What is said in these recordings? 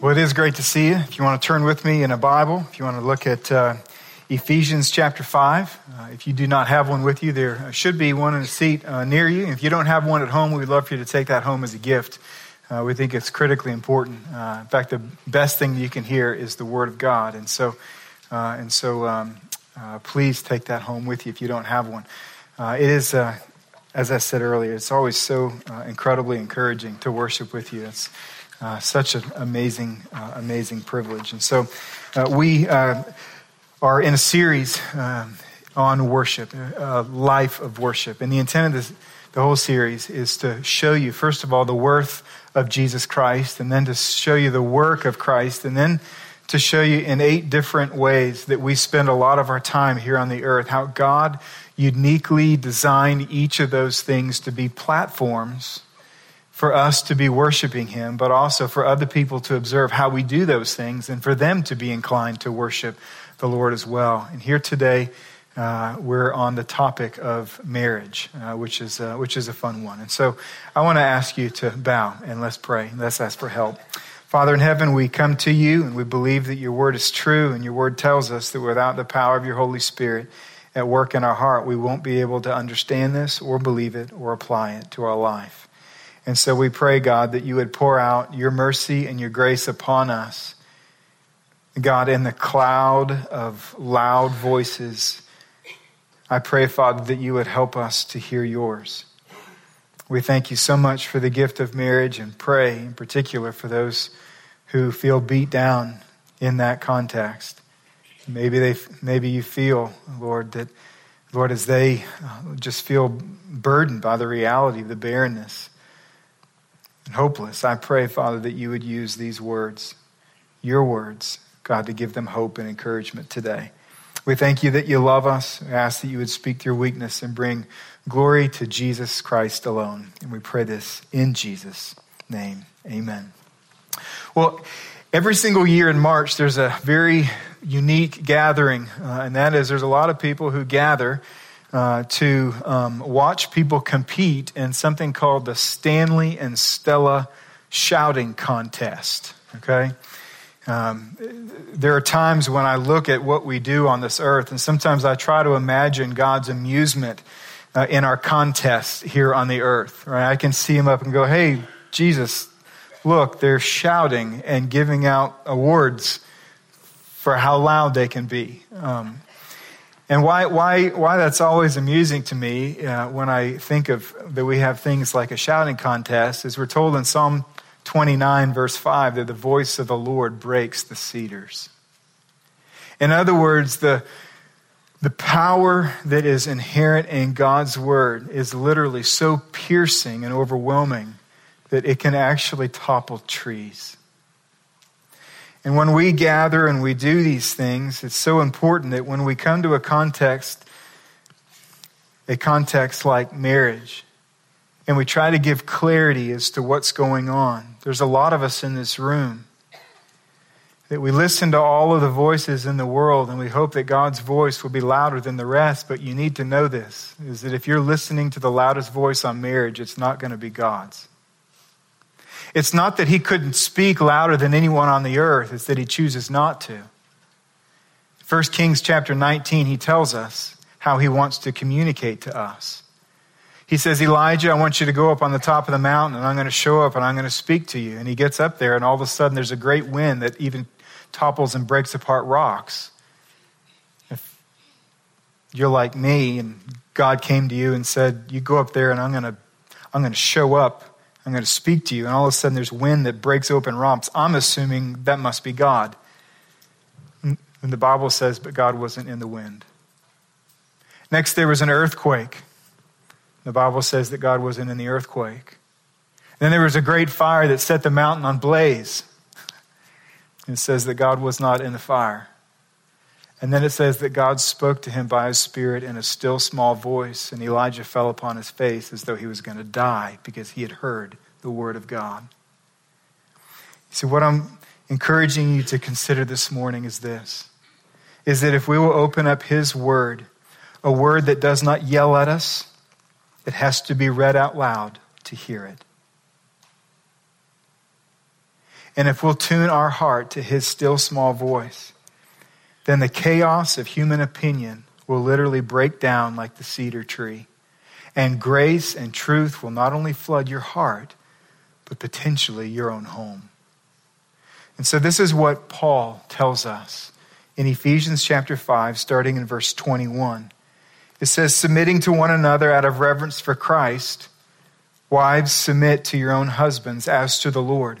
Well, it is great to see you. If you want to turn with me in a Bible, if you want to look at uh, Ephesians chapter 5, uh, if you do not have one with you, there should be one in a seat uh, near you. If you don't have one at home, we'd love for you to take that home as a gift. Uh, we think it's critically important. Uh, in fact, the best thing you can hear is the Word of God. And so, uh, and so um, please take that home with you if you don't have one. it is, as I said earlier, it's always so incredibly encouraging to worship with you. It's, uh, such an amazing, uh, amazing privilege. And so uh, we uh, are in a series um, on worship, a life of worship. And the intent of this, the whole series is to show you, first of all, the worth of Jesus Christ, and then to show you the work of Christ, and then to show you in eight different ways that we spend a lot of our time here on the earth, how God uniquely designed each of those things to be platforms for us to be worshiping Him, but also for other people to observe how we do those things and for them to be inclined to worship the Lord as well. And here today, uh, we're on the topic of marriage, uh, which, is, uh, which is a fun one. And so I want to ask you to bow and let's pray. Let's ask for help. Father in heaven, we come to you and we believe that your word is true, and your word tells us that without the power of your Holy Spirit at work in our heart, we won't be able to understand this or believe it or apply it to our life. And so we pray, God, that you would pour out your mercy and your grace upon us. God, in the cloud of loud voices, I pray, Father, that you would help us to hear yours. We thank you so much for the gift of marriage and pray in particular for those who feel beat down in that context. Maybe they, maybe you feel, Lord, that, Lord, as they uh, just feel burdened by the reality of the barrenness and hopeless, I pray, Father, that you would use these words, your words, God, to give them hope and encouragement today. We thank you that you love us. We ask that you would speak through weakness and bring glory to Jesus Christ alone. And we pray this in Jesus' name. Amen. Well, every single year in March, there's a very unique gathering, uh, and that is there's a lot of people who gather uh, to um, watch people compete in something called the Stanley and Stella Shouting Contest. Okay? Um, there are times when I look at what we do on this earth, and sometimes I try to imagine God's amusement uh, in our contest here on the earth. Right? I can see him up and go, "Hey, Jesus, look! They're shouting and giving out awards for how loud they can be." Um, and why, why, why that's always amusing to me uh, when I think of that we have things like a shouting contest is we're told in Psalm 29, verse 5, that the voice of the Lord breaks the cedars. In other words, the, the power that is inherent in God's word is literally so piercing and overwhelming that it can actually topple trees. And when we gather and we do these things, it's so important that when we come to a context, a context like marriage, and we try to give clarity as to what's going on, there's a lot of us in this room that we listen to all of the voices in the world and we hope that God's voice will be louder than the rest, but you need to know this is that if you're listening to the loudest voice on marriage, it's not going to be God's. It's not that he couldn't speak louder than anyone on the earth, it's that he chooses not to. 1 Kings chapter 19, he tells us how he wants to communicate to us. He says, Elijah, I want you to go up on the top of the mountain and I'm going to show up and I'm going to speak to you. And he gets up there and all of a sudden there's a great wind that even topples and breaks apart rocks. If you're like me and God came to you and said, You go up there and I'm going to, I'm going to show up I'm going to speak to you. And all of a sudden, there's wind that breaks open rocks. I'm assuming that must be God. And the Bible says, but God wasn't in the wind. Next, there was an earthquake. The Bible says that God wasn't in the earthquake. Then there was a great fire that set the mountain on blaze. It says that God was not in the fire. And then it says that God spoke to him by his Spirit in a still small voice, and Elijah fell upon his face as though he was going to die because he had heard the word of God. See, what I'm encouraging you to consider this morning is this is that if we will open up his word, a word that does not yell at us, it has to be read out loud to hear it. and if we'll tune our heart to his still small voice, then the chaos of human opinion will literally break down like the cedar tree. And grace and truth will not only flood your heart, but potentially your own home. And so, this is what Paul tells us in Ephesians chapter 5, starting in verse 21. It says, Submitting to one another out of reverence for Christ, wives, submit to your own husbands as to the Lord.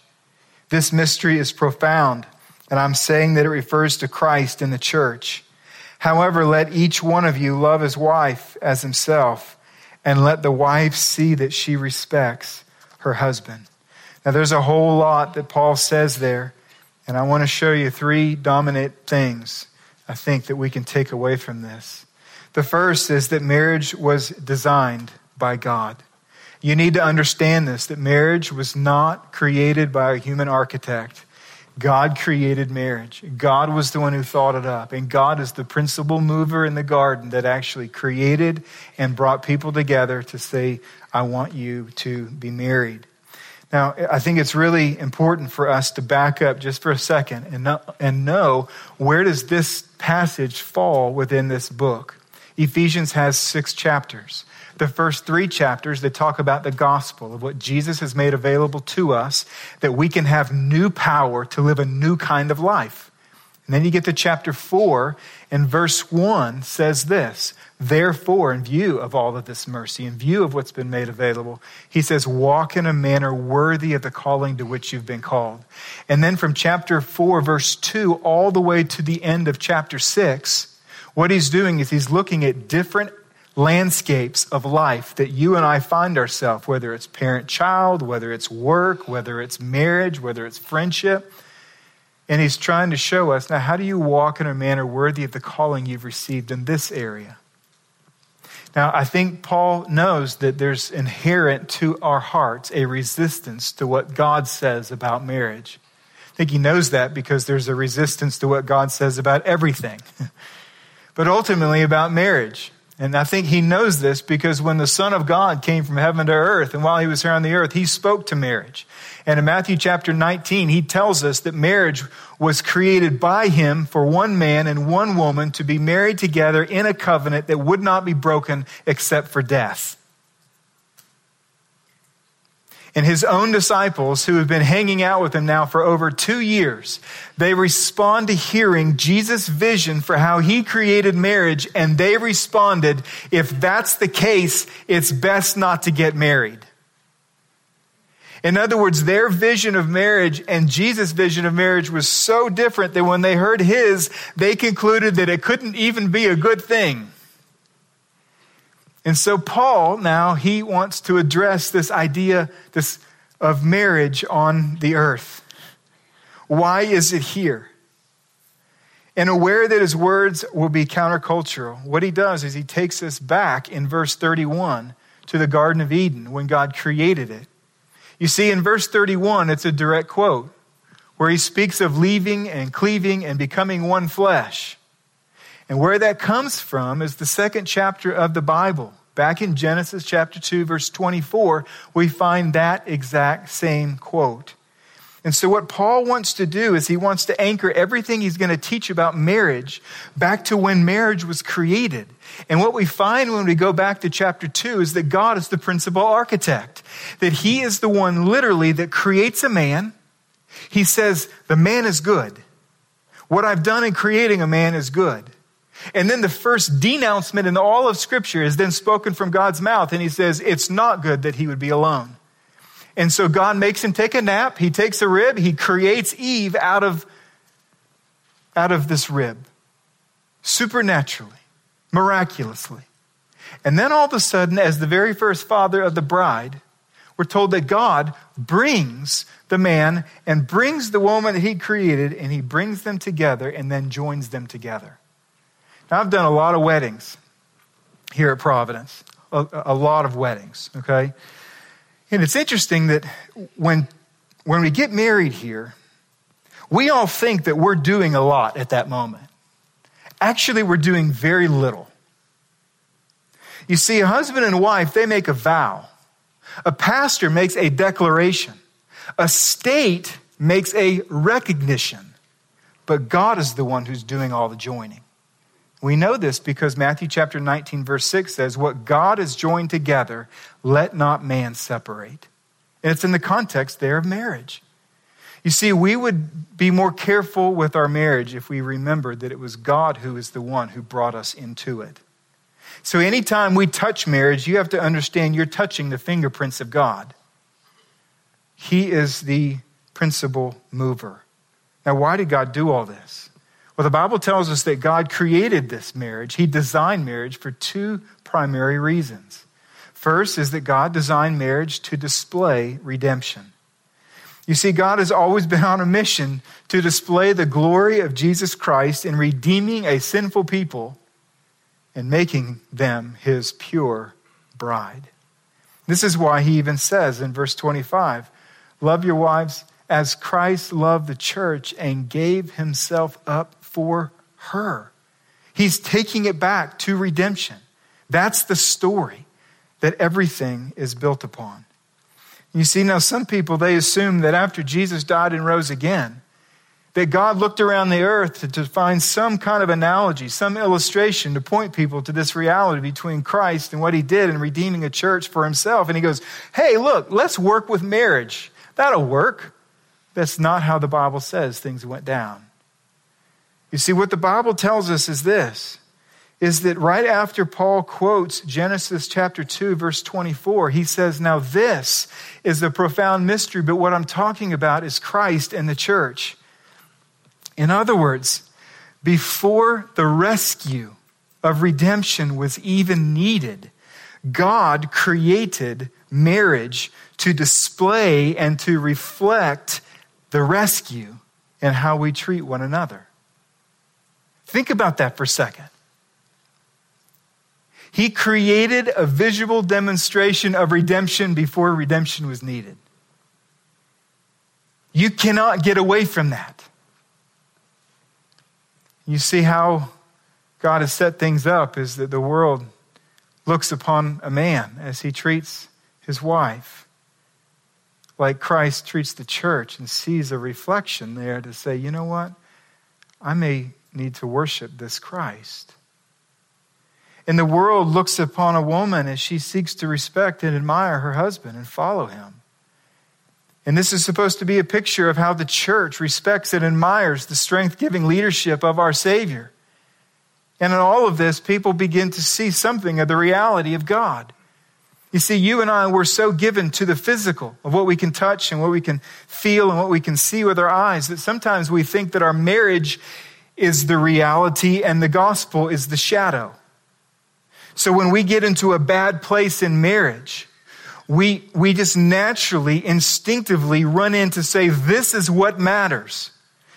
This mystery is profound, and I'm saying that it refers to Christ and the church. However, let each one of you love his wife as himself, and let the wife see that she respects her husband. Now, there's a whole lot that Paul says there, and I want to show you three dominant things I think that we can take away from this. The first is that marriage was designed by God. You need to understand this that marriage was not created by a human architect. God created marriage. God was the one who thought it up. And God is the principal mover in the garden that actually created and brought people together to say, I want you to be married. Now, I think it's really important for us to back up just for a second and know, and know where does this passage fall within this book. Ephesians has six chapters the first three chapters that talk about the gospel of what Jesus has made available to us, that we can have new power to live a new kind of life. And then you get to chapter four, and verse one says this Therefore, in view of all of this mercy, in view of what's been made available, he says, Walk in a manner worthy of the calling to which you've been called. And then from chapter four, verse two, all the way to the end of chapter six, what he's doing is he's looking at different landscapes of life that you and I find ourselves, whether it's parent child, whether it's work, whether it's marriage, whether it's friendship. And he's trying to show us now, how do you walk in a manner worthy of the calling you've received in this area? Now, I think Paul knows that there's inherent to our hearts a resistance to what God says about marriage. I think he knows that because there's a resistance to what God says about everything, but ultimately about marriage. And I think he knows this because when the Son of God came from heaven to earth, and while he was here on the earth, he spoke to marriage. And in Matthew chapter 19, he tells us that marriage was created by him for one man and one woman to be married together in a covenant that would not be broken except for death and his own disciples who have been hanging out with him now for over two years, they respond to hearing Jesus' vision for how he created marriage, and they responded, if that's the case, it's best not to get married. In other words, their vision of marriage and Jesus' vision of marriage was so different that when they heard his, they concluded that it couldn't even be a good thing. And so Paul now he wants to address this idea this of marriage on the earth. Why is it here? And aware that his words will be countercultural, what he does is he takes us back in verse 31 to the Garden of Eden when God created it. You see, in verse 31, it's a direct quote where he speaks of leaving and cleaving and becoming one flesh. And where that comes from is the second chapter of the Bible. Back in Genesis chapter 2, verse 24, we find that exact same quote. And so, what Paul wants to do is he wants to anchor everything he's going to teach about marriage back to when marriage was created. And what we find when we go back to chapter 2 is that God is the principal architect, that he is the one literally that creates a man. He says, The man is good. What I've done in creating a man is good. And then the first denouncement in all of Scripture is then spoken from God's mouth, and he says, It's not good that he would be alone. And so God makes him take a nap. He takes a rib. He creates Eve out of, out of this rib, supernaturally, miraculously. And then all of a sudden, as the very first father of the bride, we're told that God brings the man and brings the woman that he created, and he brings them together and then joins them together. Now, I've done a lot of weddings here at Providence, a, a lot of weddings, okay? And it's interesting that when, when we get married here, we all think that we're doing a lot at that moment. Actually, we're doing very little. You see, a husband and wife, they make a vow. A pastor makes a declaration. A state makes a recognition. But God is the one who's doing all the joining. We know this because Matthew chapter 19, verse 6 says, What God has joined together, let not man separate. And it's in the context there of marriage. You see, we would be more careful with our marriage if we remembered that it was God who is the one who brought us into it. So anytime we touch marriage, you have to understand you're touching the fingerprints of God. He is the principal mover. Now, why did God do all this? Well, the Bible tells us that God created this marriage. He designed marriage for two primary reasons. First is that God designed marriage to display redemption. You see, God has always been on a mission to display the glory of Jesus Christ in redeeming a sinful people and making them his pure bride. This is why he even says in verse 25, Love your wives as Christ loved the church and gave himself up for her. He's taking it back to redemption. That's the story that everything is built upon. You see, now some people, they assume that after Jesus died and rose again, that God looked around the earth to, to, find some kind of analogy, some illustration to point people to this reality between Christ and what he did in redeeming a church for himself. And he goes, Hey, look, let's work with marriage. That'll work. That's not how the Bible says things went down. You see, what the Bible tells us is this is that right after Paul quotes Genesis chapter 2, verse 24, he says, Now this is a profound mystery, but what I'm talking about is Christ and the church. In other words, before the rescue of redemption was even needed, God created marriage to display and to reflect the rescue and how we treat one another. Think about that for a second. He created a visual demonstration of redemption before redemption was needed. You cannot get away from that. You see how God has set things up is that the world looks upon a man as he treats his wife, like Christ treats the church, and sees a reflection there to say, you know what? I may need to worship this Christ. And the world looks upon a woman as she seeks to respect and admire her husband and follow him. And this is supposed to be a picture of how the church respects and admires the strength giving leadership of our Savior. And in all of this, people begin to see something of the reality of God. You see, you and I were so given to the physical of what we can touch and what we can feel and what we can see with our eyes that sometimes we think that our marriage is the reality and the gospel is the shadow. So when we get into a bad place in marriage, we, we just naturally, instinctively run in to say, this is what matters.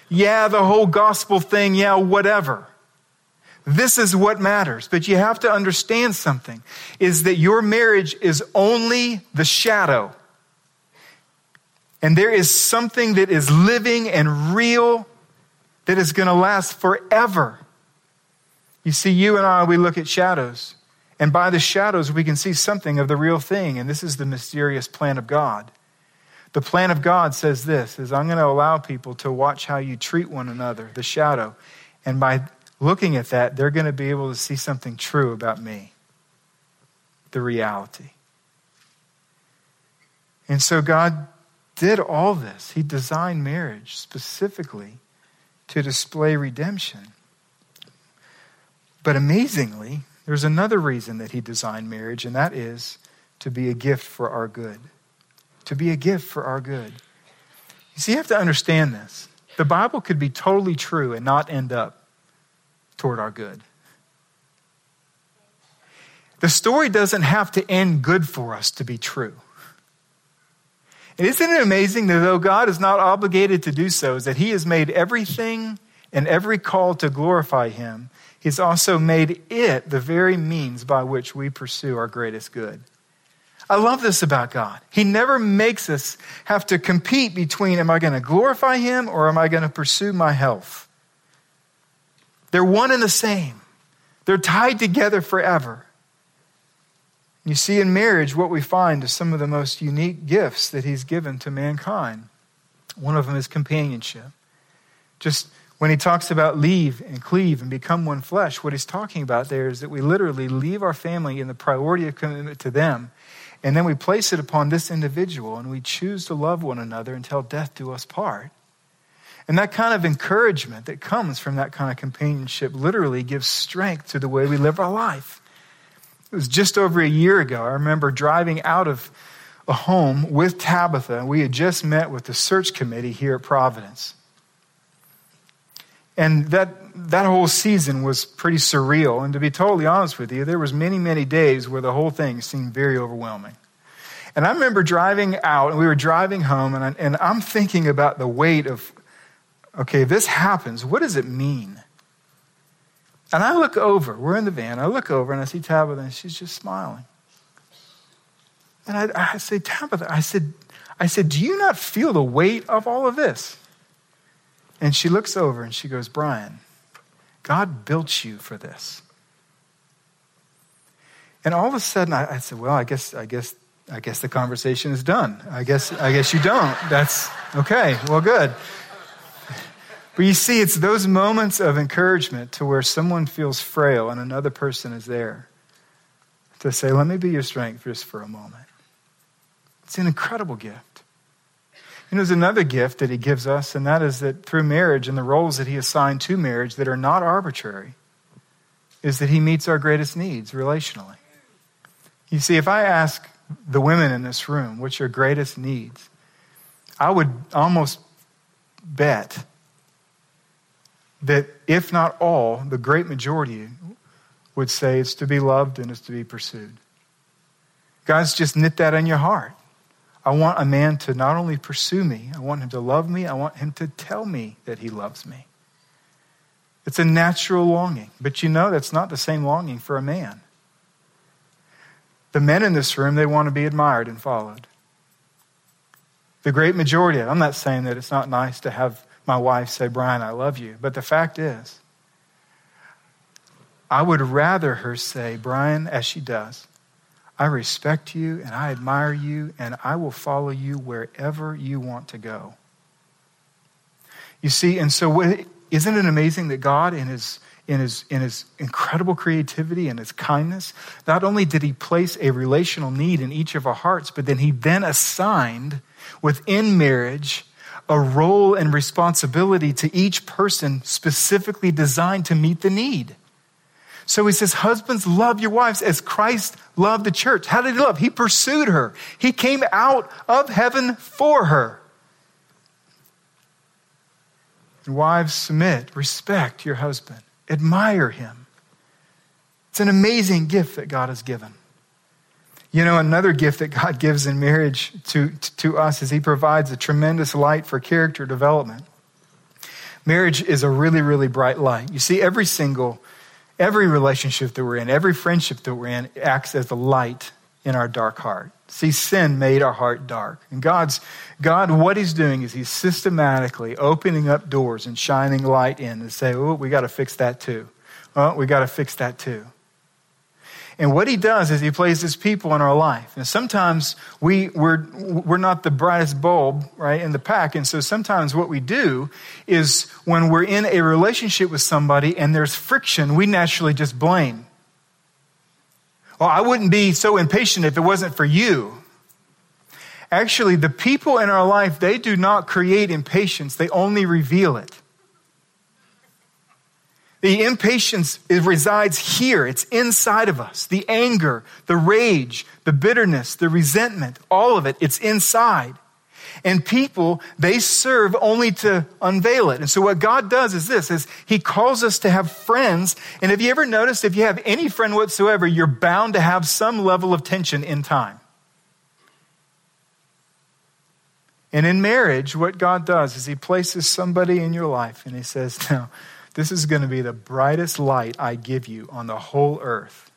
Yeah, the whole gospel thing, yeah, whatever. This is what matters. But you have to understand something is that your marriage is only the shadow. And there is something that is living and real that is going to last forever. You see, you and I, we look at shadows. And by the shadows, we can see something of the real thing. And this is the mysterious plan of God. The plan of God says this is I'm going to allow people to watch how you treat one another, the shadow. And by looking at that, they're going to be able to see something true about me, the reality. And so God did all this. He designed marriage specifically to display redemption. But amazingly, there's another reason that he designed marriage, and that is to be a gift for our good. To be a gift for our good. You see, you have to understand this. The Bible could be totally true and not end up toward our good. The story doesn't have to end good for us to be true. And isn't it amazing that though God is not obligated to do so, is that He has made everything and every call to glorify Him, He's also made it the very means by which we pursue our greatest good. I love this about God. He never makes us have to compete between am I going to glorify Him or am I going to pursue my health? They're one and the same, they're tied together forever. You see, in marriage, what we find is some of the most unique gifts that He's given to mankind. One of them is companionship. Just when He talks about leave and cleave and become one flesh, what He's talking about there is that we literally leave our family in the priority of commitment to them, and then we place it upon this individual, and we choose to love one another until death do us part. And that kind of encouragement that comes from that kind of companionship literally gives strength to the way we live our life. It was just over a year ago. I remember driving out of a home with Tabitha, we had just met with the search committee here at Providence. And that, that whole season was pretty surreal. And to be totally honest with you, there was many, many days where the whole thing seemed very overwhelming. And I remember driving out, and we were driving home, and, I, and I'm thinking about the weight of, okay, this happens, what does it mean? And I look over, we're in the van, I look over and I see Tabitha and she's just smiling. And I, I say, Tabitha, I said, I said, do you not feel the weight of all of this? And she looks over and she goes, Brian, God built you for this. And all of a sudden I, I said, Well, I guess, I guess, I guess the conversation is done. I guess, I guess you don't. That's okay. Well, good. But you see, it's those moments of encouragement to where someone feels frail and another person is there to say, Let me be your strength just for a moment. It's an incredible gift. And there's another gift that he gives us, and that is that through marriage and the roles that he assigned to marriage that are not arbitrary, is that he meets our greatest needs relationally. You see, if I ask the women in this room, what's your greatest needs? I would almost bet that if not all, the great majority would say it's to be loved and it's to be pursued. Guys, just knit that in your heart. I want a man to not only pursue me, I want him to love me, I want him to tell me that he loves me. It's a natural longing, but you know that's not the same longing for a man. The men in this room, they want to be admired and followed. The great majority, I'm not saying that it's not nice to have my wife say, Brian, I love you. But the fact is, I would rather her say, Brian, as she does, I respect you and I admire you and I will follow you wherever you want to go. You see, and so isn't it amazing that God, in his, in, his, in his incredible creativity and his kindness, not only did he place a relational need in each of our hearts, but then he then assigned within marriage a role and responsibility to each person specifically designed to meet the need. So he says, Husbands, love your wives as Christ loved the church. How did he love? He pursued her, he came out of heaven for her. Wives, submit, respect your husband, admire him. It's an amazing gift that God has given. You know, another gift that God gives in marriage to, to us is He provides a tremendous light for character development. Marriage is a really, really bright light. You see, every single, every relationship that we're in, every friendship that we're in acts as a light in our dark heart. See, sin made our heart dark. And God's, God, what He's doing is He's systematically opening up doors and shining light in and say, oh, we got to fix that too. Well, we got to fix that too. And what he does is he places people in our life. And sometimes we, we're, we're not the brightest bulb, right, in the pack. And so sometimes what we do is when we're in a relationship with somebody and there's friction, we naturally just blame. Well, I wouldn't be so impatient if it wasn't for you. Actually, the people in our life, they do not create impatience, they only reveal it. The impatience resides here. It's inside of us. The anger, the rage, the bitterness, the resentment, all of it, it's inside. And people, they serve only to unveil it. And so what God does is this, is He calls us to have friends. And have you ever noticed if you have any friend whatsoever, you're bound to have some level of tension in time? And in marriage, what God does is He places somebody in your life and He says, Now, this is going to be the brightest light I give you on the whole earth.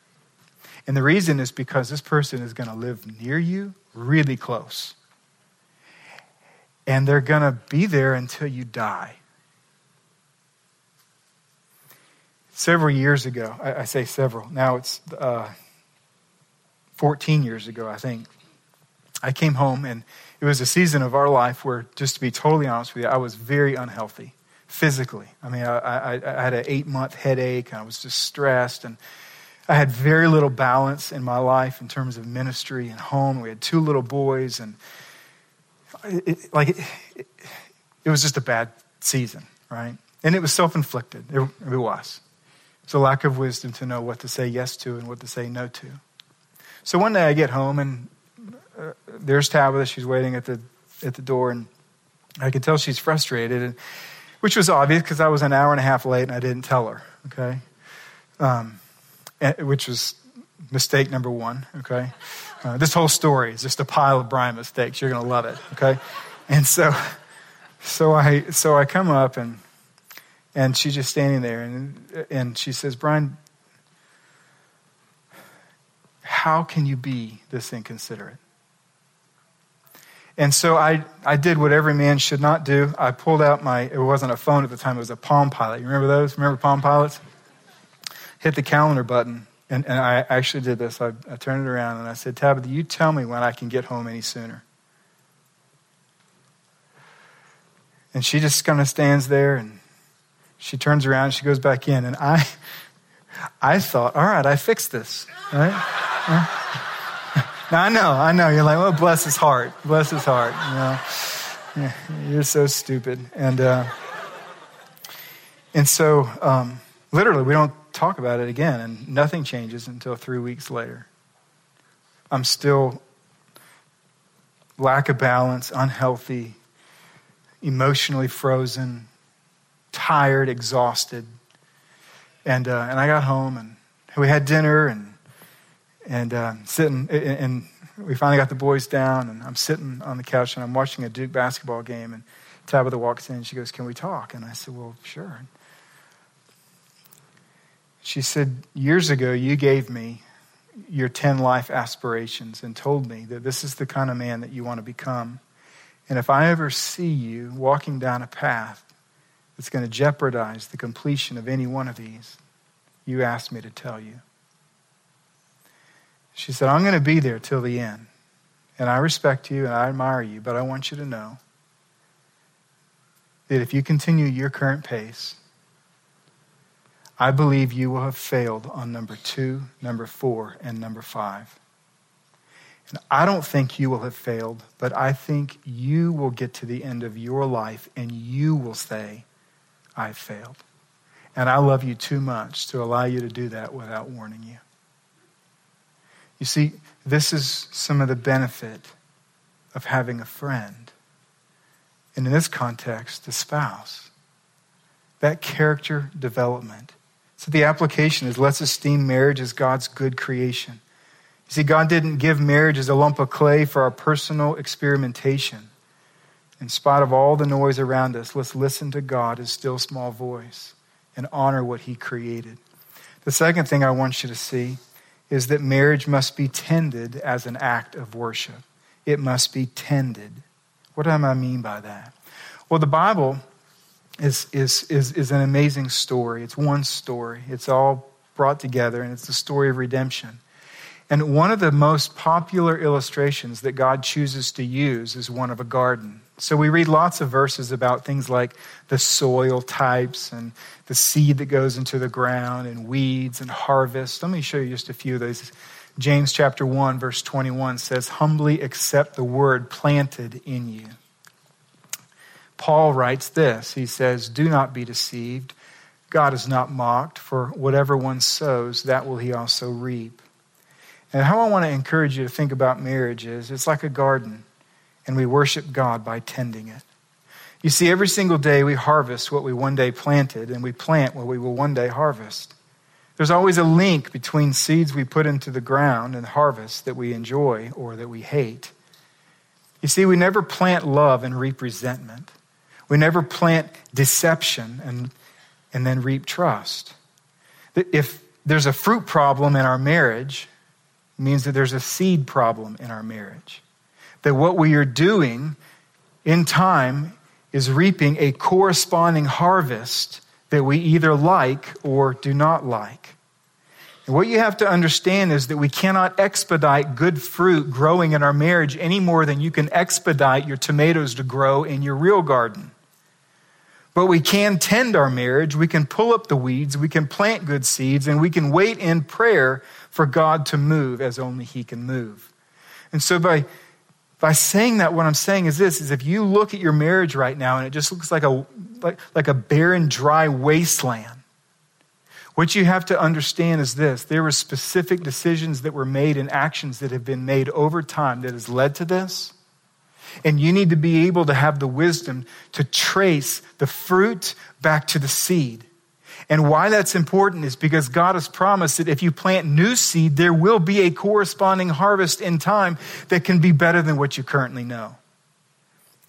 And the reason is because this person is going to live near you, really close. And they're going to be there until you die. Several years ago, I, say several, now it's uh, 14 years ago, I think, I came home and it was a season of our life where, just to be totally honest with you, I was very unhealthy physically. I mean, I, I, I had an eight month headache, and I was just stressed, and I had very little balance in my life in terms of ministry and home. We had two little boys, and it like it, it, it, was just a bad season, right? And it was self inflicted. It, it was. It's a lack of wisdom to know what to say yes to and what to say no to. So one day I get home, and uh, there's Tabitha. She's waiting at the at the door, and I can tell she's frustrated. And which was obvious because I was an hour and a half late and I didn't tell her, okay? Um, which was mistake number one, okay? Uh, this whole story is just a pile of Brian mistakes. You're going to love it, okay? And so, so I, so I come up and, and she's just standing there and, and she says, Brian, how can you be this inconsiderate? And so I, I did what every man should not do. I pulled out my, it wasn't a phone at the time, it was a Palm Pilot. You remember those? Remember Palm Pilots? Hit the calendar button. And, and I actually did this. I, I turned it around and I said, Tabitha, you tell me when I can get home any sooner. And she just kind of stands there and she turns around and she goes back in. And I, I thought, all right, I fixed this. Right? Now, I know, I know. You're like, well, bless his heart. Bless his heart. You know, yeah, you're so stupid. And, uh, and so, um, literally, we don't talk about it again, and nothing changes until three weeks later. I'm still lack of balance, unhealthy, emotionally frozen, tired, exhausted. And, uh, and I got home and we had dinner and and uh, sitting, and we finally got the boys down, and I'm sitting on the couch and I'm watching a Duke basketball game, and Tabitha walks in and she goes, Can we talk? And I said, Well, sure. She said, Years ago, you gave me your 10 life aspirations and told me that this is the kind of man that you want to become. And if I ever see you walking down a path that's going to jeopardize the completion of any one of these, you asked me to tell you. She said, I'm going to be there till the end. And I respect you and I admire you, but I want you to know that if you continue your current pace, I believe you will have failed on number two, number four, and number five. And I don't think you will have failed, but I think you will get to the end of your life and you will say, I failed. And I love you too much to allow you to do that without warning you. You see, this is some of the benefit of having a friend. And in this context, a spouse. That character development. So the application is let's esteem marriage as God's good creation. You see, God didn't give marriage as a lump of clay for our personal experimentation. In spite of all the noise around us, let's listen to God, his still small voice, and honor what he created. The second thing I want you to see is that marriage must be tended as an act of worship. It must be tended. What do I mean by that? Well, the Bible is, is, is, is an amazing story. It's one story, it's all brought together, and it's the story of redemption. And one of the most popular illustrations that God chooses to use is one of a garden. So we read lots of verses about things like the soil types and the seed that goes into the ground and weeds and harvest. Let me show you just a few of those. James chapter 1 verse 21 says, "Humbly accept the word planted in you." Paul writes this. He says, "Do not be deceived. God is not mocked, for whatever one sows, that will he also reap. And how I want to encourage you to think about marriage is it's like a garden, and we worship God by tending it. You see, every single day we harvest what we one day planted, and we plant what we will one day harvest. There's always a link between seeds we put into the ground and harvest that we enjoy or that we hate. You see, we never plant love and reap resentment. We never plant deception and, and then reap trust. If there's a fruit problem in our marriage, it means that there's a seed problem in our marriage. That what we are doing in time is reaping a corresponding harvest that we either like or do not like. And what you have to understand is that we cannot expedite good fruit growing in our marriage any more than you can expedite your tomatoes to grow in your real garden. But we can tend our marriage, we can pull up the weeds, we can plant good seeds, and we can wait in prayer for God to move as only He can move. And so by by saying that, what I'm saying is this is if you look at your marriage right now and it just looks like a like, like a barren, dry wasteland, what you have to understand is this there were specific decisions that were made and actions that have been made over time that has led to this. And you need to be able to have the wisdom to trace the fruit back to the seed. And why that's important is because God has promised that if you plant new seed, there will be a corresponding harvest in time that can be better than what you currently know.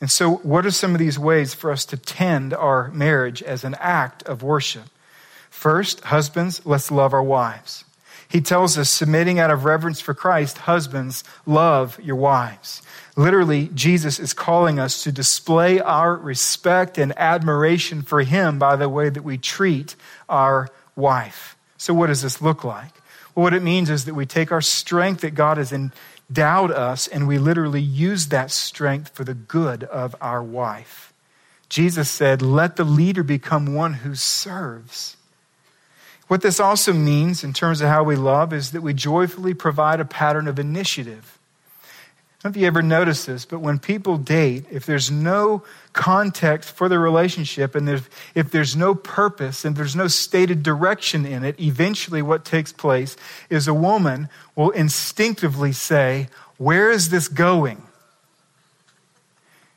And so, what are some of these ways for us to tend our marriage as an act of worship? First, husbands, let's love our wives. He tells us, submitting out of reverence for Christ, husbands, love your wives. Literally, Jesus is calling us to display our respect and admiration for him by the way that we treat our wife. So, what does this look like? Well, what it means is that we take our strength that God has endowed us and we literally use that strength for the good of our wife. Jesus said, Let the leader become one who serves. What this also means in terms of how we love is that we joyfully provide a pattern of initiative. Don't know if you ever notice this, but when people date, if there's no context for the relationship and there's, if there's no purpose and there's no stated direction in it, eventually what takes place is a woman will instinctively say, Where is this going?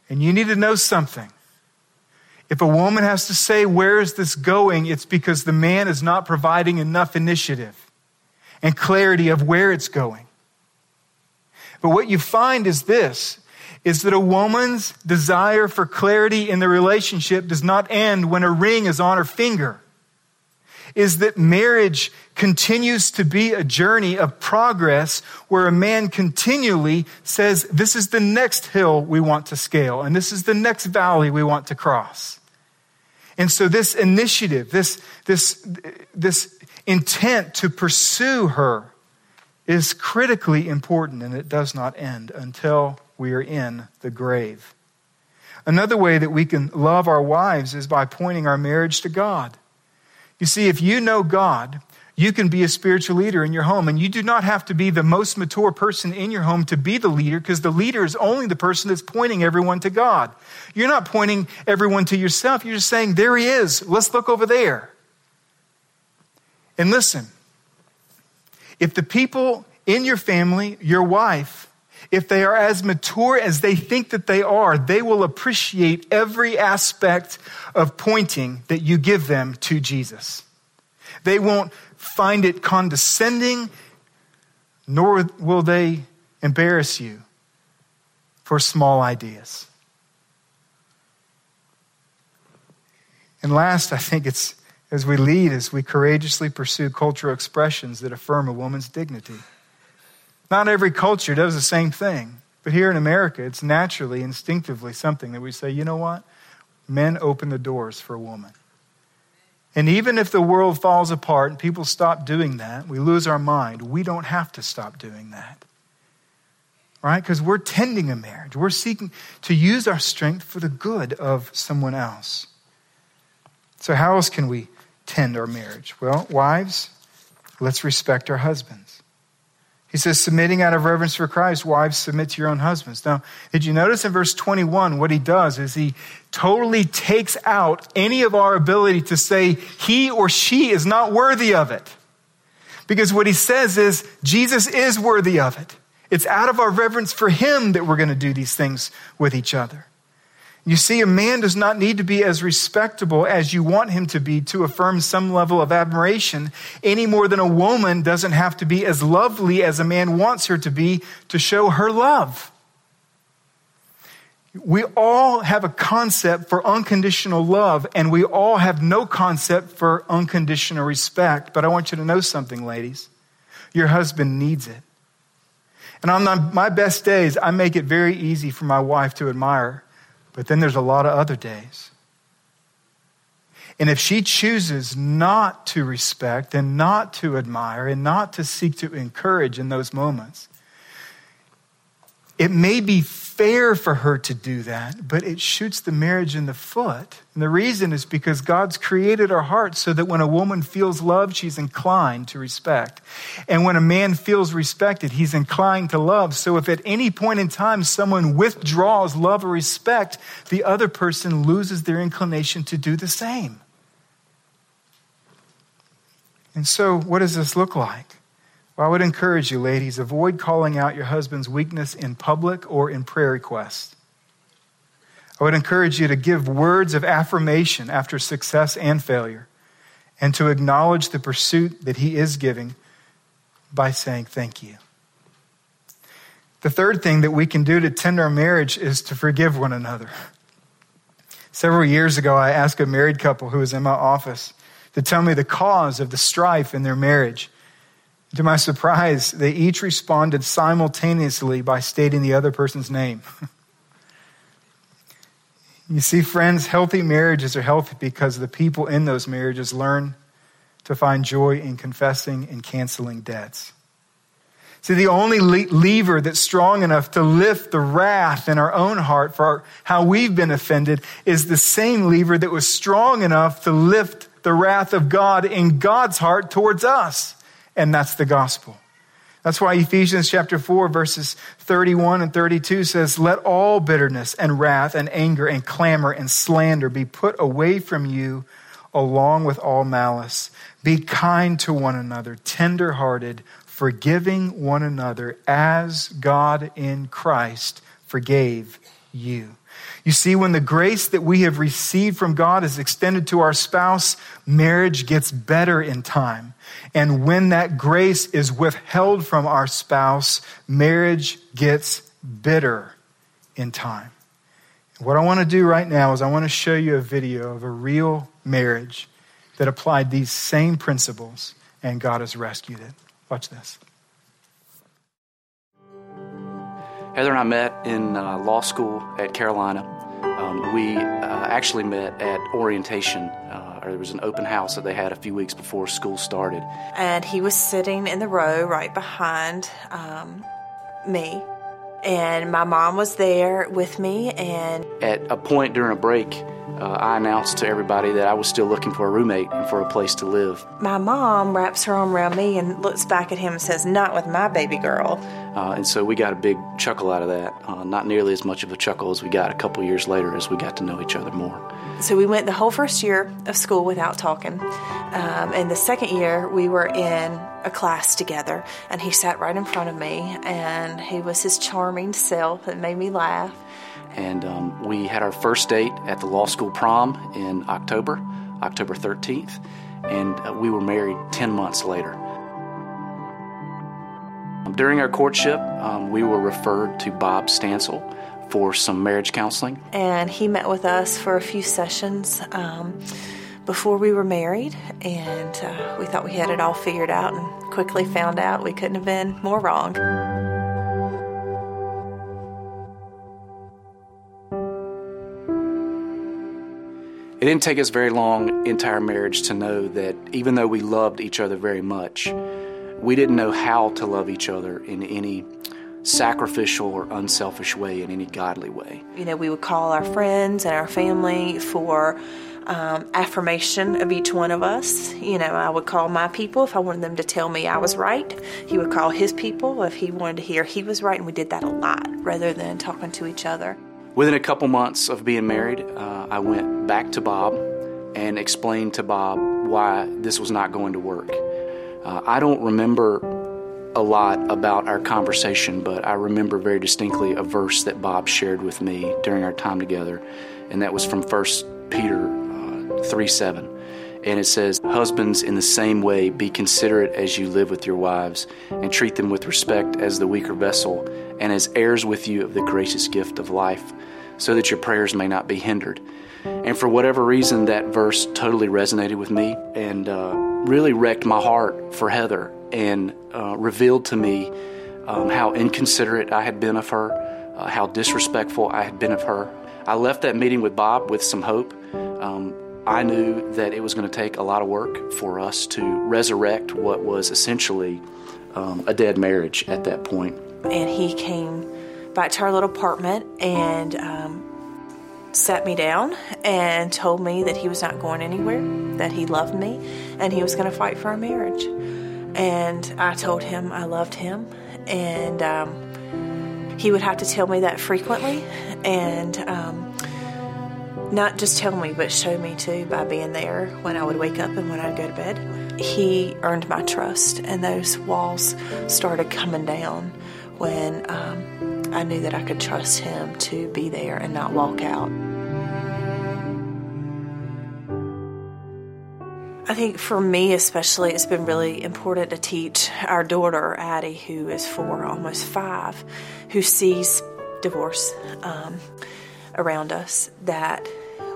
And you need to know something. If a woman has to say, Where is this going? it's because the man is not providing enough initiative and clarity of where it's going. But what you find is this is that a woman's desire for clarity in the relationship does not end when a ring is on her finger. Is that marriage continues to be a journey of progress where a man continually says, This is the next hill we want to scale, and this is the next valley we want to cross. And so, this initiative, this, this, this intent to pursue her, is critically important and it does not end until we are in the grave. Another way that we can love our wives is by pointing our marriage to God. You see, if you know God, you can be a spiritual leader in your home, and you do not have to be the most mature person in your home to be the leader, because the leader is only the person that's pointing everyone to God. You're not pointing everyone to yourself. You're just saying, There he is. Let's look over there. And listen, if the people in your family, your wife, if they are as mature as they think that they are, they will appreciate every aspect of pointing that you give them to Jesus. They won't find it condescending, nor will they embarrass you for small ideas. And last, I think it's as we lead, as we courageously pursue cultural expressions that affirm a woman's dignity. Not every culture does the same thing. But here in America, it's naturally, instinctively something that we say, you know what? Men open the doors for a woman. And even if the world falls apart and people stop doing that, we lose our mind, we don't have to stop doing that. Right? Because we're tending a marriage. We're seeking to use our strength for the good of someone else. So, how else can we tend our marriage? Well, wives, let's respect our husbands. He says, submitting out of reverence for Christ, wives submit to your own husbands. Now, did you notice in verse 21 what he does is he totally takes out any of our ability to say he or she is not worthy of it. Because what he says is Jesus is worthy of it. It's out of our reverence for him that we're going to do these things with each other. You see, a man does not need to be as respectable as you want him to be to affirm some level of admiration, any more than a woman doesn't have to be as lovely as a man wants her to be to show her love. We all have a concept for unconditional love, and we all have no concept for unconditional respect. But I want you to know something, ladies. Your husband needs it. And on my best days, I make it very easy for my wife to admire but then there's a lot of other days. And if she chooses not to respect and not to admire and not to seek to encourage in those moments, it may be fair for her to do that, but it shoots the marriage in the foot. And the reason is because God's created our hearts so that when a woman feels loved, she's inclined to respect. And when a man feels respected, he's inclined to love. So if at any point in time someone withdraws love or respect, the other person loses their inclination to do the same. And so, what does this look like? Well, I would encourage you, ladies, avoid calling out your husband's weakness in public or in prayer requests. I would encourage you to give words of affirmation after success and failure, and to acknowledge the pursuit that he is giving by saying thank you. The third thing that we can do to tend our marriage is to forgive one another. Several years ago, I asked a married couple who was in my office to tell me the cause of the strife in their marriage. To my surprise, they each responded simultaneously by stating the other person's name. you see, friends, healthy marriages are healthy because the people in those marriages learn to find joy in confessing and canceling debts. See, the only lever that's strong enough to lift the wrath in our own heart for our, how we've been offended is the same lever that was strong enough to lift the wrath of God in God's heart towards us and that's the gospel. That's why Ephesians chapter 4 verses 31 and 32 says, Let all bitterness and wrath and anger and clamor and slander be put away from you along with all malice. Be kind to one another, tenderhearted, forgiving one another as God in Christ forgave you. You see, when the grace that we have received from God is extended to our spouse, marriage gets better in time. And when that grace is withheld from our spouse, marriage gets bitter in time. What I want to do right now is I want to show you a video of a real marriage that applied these same principles and God has rescued it. Watch this. Heather and I met in uh, law school at Carolina. Um, we uh, actually met at orientation. Uh, or there was an open house that they had a few weeks before school started. And he was sitting in the row right behind um, me. And my mom was there with me. And at a point during a break, uh, I announced to everybody that I was still looking for a roommate and for a place to live. My mom wraps her arm around me and looks back at him and says, Not with my baby girl. Uh, and so we got a big chuckle out of that. Uh, not nearly as much of a chuckle as we got a couple years later as we got to know each other more. So we went the whole first year of school without talking. Um, and the second year, we were in a class together, and he sat right in front of me, and he was his charming self that made me laugh. And um, we had our first date at the law school prom in October, October 13th, and uh, we were married 10 months later. During our courtship, um, we were referred to Bob Stansel for some marriage counseling. And he met with us for a few sessions um, before we were married, and uh, we thought we had it all figured out, and quickly found out we couldn't have been more wrong. It didn't take us very long our marriage to know that even though we loved each other very much, we didn't know how to love each other in any sacrificial or unselfish way, in any godly way. You know, we would call our friends and our family for um, affirmation of each one of us. You know, I would call my people if I wanted them to tell me I was right. He would call his people if he wanted to hear he was right, and we did that a lot rather than talking to each other. Within a couple months of being married, uh, I went back to Bob and explained to Bob why this was not going to work. Uh, I don't remember a lot about our conversation, but I remember very distinctly a verse that Bob shared with me during our time together, and that was from 1 Peter uh, 3 7. And it says, Husbands, in the same way, be considerate as you live with your wives, and treat them with respect as the weaker vessel, and as heirs with you of the gracious gift of life, so that your prayers may not be hindered. And for whatever reason, that verse totally resonated with me and uh, really wrecked my heart for Heather and uh, revealed to me um, how inconsiderate I had been of her, uh, how disrespectful I had been of her. I left that meeting with Bob with some hope. Um, I knew that it was going to take a lot of work for us to resurrect what was essentially um, a dead marriage at that point. And he came back to our little apartment and um, sat me down and told me that he was not going anywhere, that he loved me, and he was going to fight for our marriage. And I told him I loved him, and um, he would have to tell me that frequently, and um, not just tell me, but show me too by being there when I would wake up and when I'd go to bed. He earned my trust, and those walls started coming down when um, I knew that I could trust him to be there and not walk out. I think for me, especially, it's been really important to teach our daughter, Addie, who is four, almost five, who sees divorce um, around us, that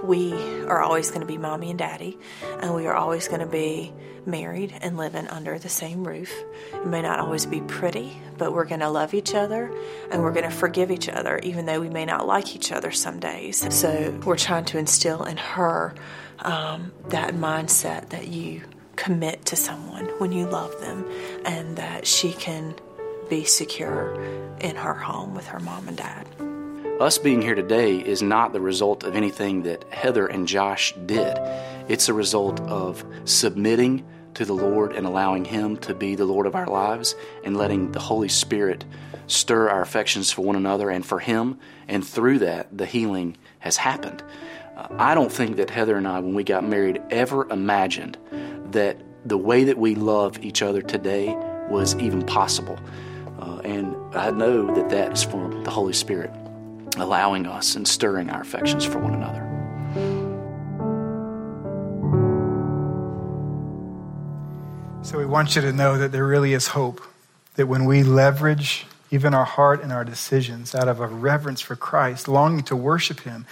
we are always going to be mommy and daddy, and we are always going to be married and living under the same roof. It may not always be pretty, but we're going to love each other and we're going to forgive each other, even though we may not like each other some days. So we're trying to instill in her um, that mindset that you commit to someone when you love them and that she can be secure in her home with her mom and dad. Us being here today is not the result of anything that Heather and Josh did. It's a result of submitting to the Lord and allowing Him to be the Lord of our lives and letting the Holy Spirit stir our affections for one another and for Him. And through that, the healing has happened. I don't think that Heather and I, when we got married, ever imagined that the way that we love each other today was even possible. Uh, and I know that that is from the Holy Spirit allowing us and stirring our affections for one another. So we want you to know that there really is hope. That when we leverage even our heart and our decisions out of a reverence for Christ, longing to worship Him,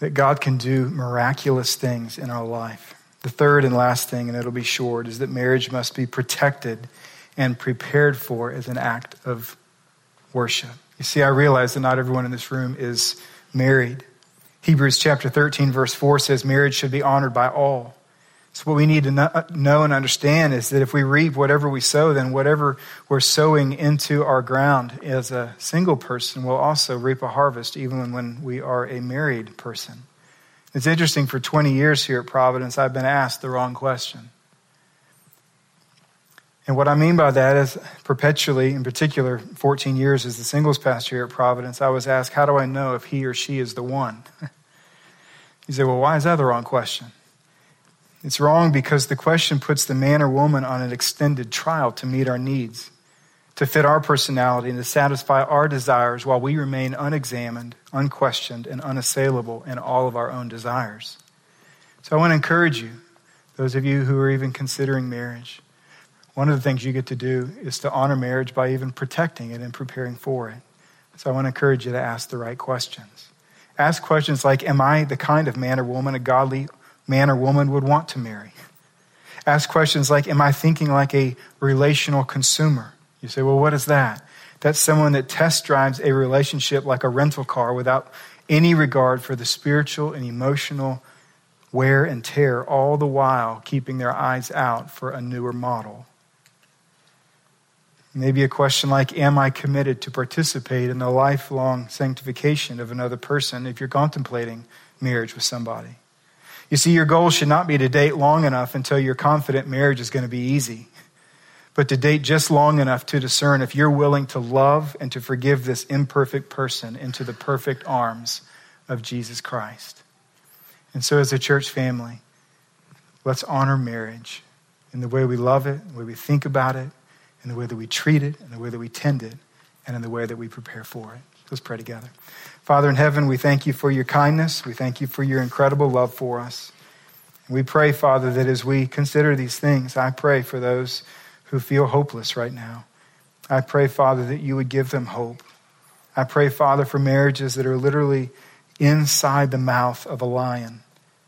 that God can do miraculous things in our life. The third and last thing, and it'll be short, is that marriage must be protected and prepared for as an act of worship. You see, I realize that not everyone in this room is married. Hebrews chapter 13, verse 4 says marriage should be honored by all. So, what we need to uh, know and understand is that if we reap whatever we sow, then whatever we're sowing into our ground as a single person will also reap a harvest, even when we are a married person. It's interesting, for 20 years here at Providence, I've been asked the wrong question. And what I mean by that is perpetually, in particular, 14 years as the singles pastor here at Providence, I was asked, How do I know if he or she is the one? you say, Well, why is that the wrong question? It's wrong because the question puts the man or woman on an extended trial to meet our needs, to fit our personality, and to satisfy our desires while we remain unexamined, unquestioned, and unassailable in all of our own desires. So I want to encourage you, those of you who are even considering marriage. One of the things you get to do is to honor marriage by even protecting it and preparing for it. So I want to encourage you to ask the right questions. Ask questions like Am I the kind of man or woman a godly man or woman would want to marry. Ask questions like Am I thinking like a relational consumer? You say, Well, what is that? That's someone that test drives a relationship like a rental car without any regard for the spiritual and emotional wear and tear, all the while keeping their eyes out for a newer model. Maybe a question like Am I committed to participate in the lifelong sanctification of another person if you're contemplating marriage with somebody? You see, your goal should not be to date long enough until you're confident marriage is going to be easy, but to date just long enough to discern if you're willing to love and to forgive this imperfect person into the perfect arms of Jesus Christ. And so, as a church family, let's honor marriage in the way we love it, the way we think about it, in the way that we treat it, in the way that we tend it, and in the way that we prepare for it. Let's pray together. Father in heaven, we thank you for your kindness. We thank you for your incredible love for us. We pray, Father, that as we consider these things, I pray for those who feel hopeless right now. I pray, Father, that you would give them hope. I pray, Father, for marriages that are literally inside the mouth of a lion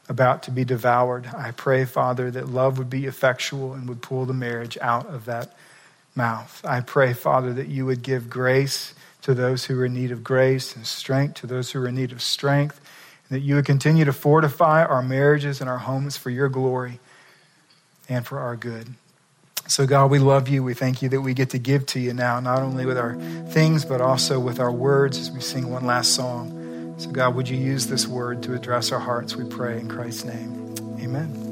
about to be devoured. I pray, Father, that love would be effectual and would pull the marriage out of that mouth. I pray, Father, that you would give grace to those who are in need of grace and strength to those who are in need of strength, and that you would continue to fortify our marriages and our homes for your glory and for our good. So, God, we love you. We thank you that we get to give to you now, not only with our things, but also with our words as we sing one last song. So, God, would you use this word to address our hearts, we pray in Christ's name. Amen.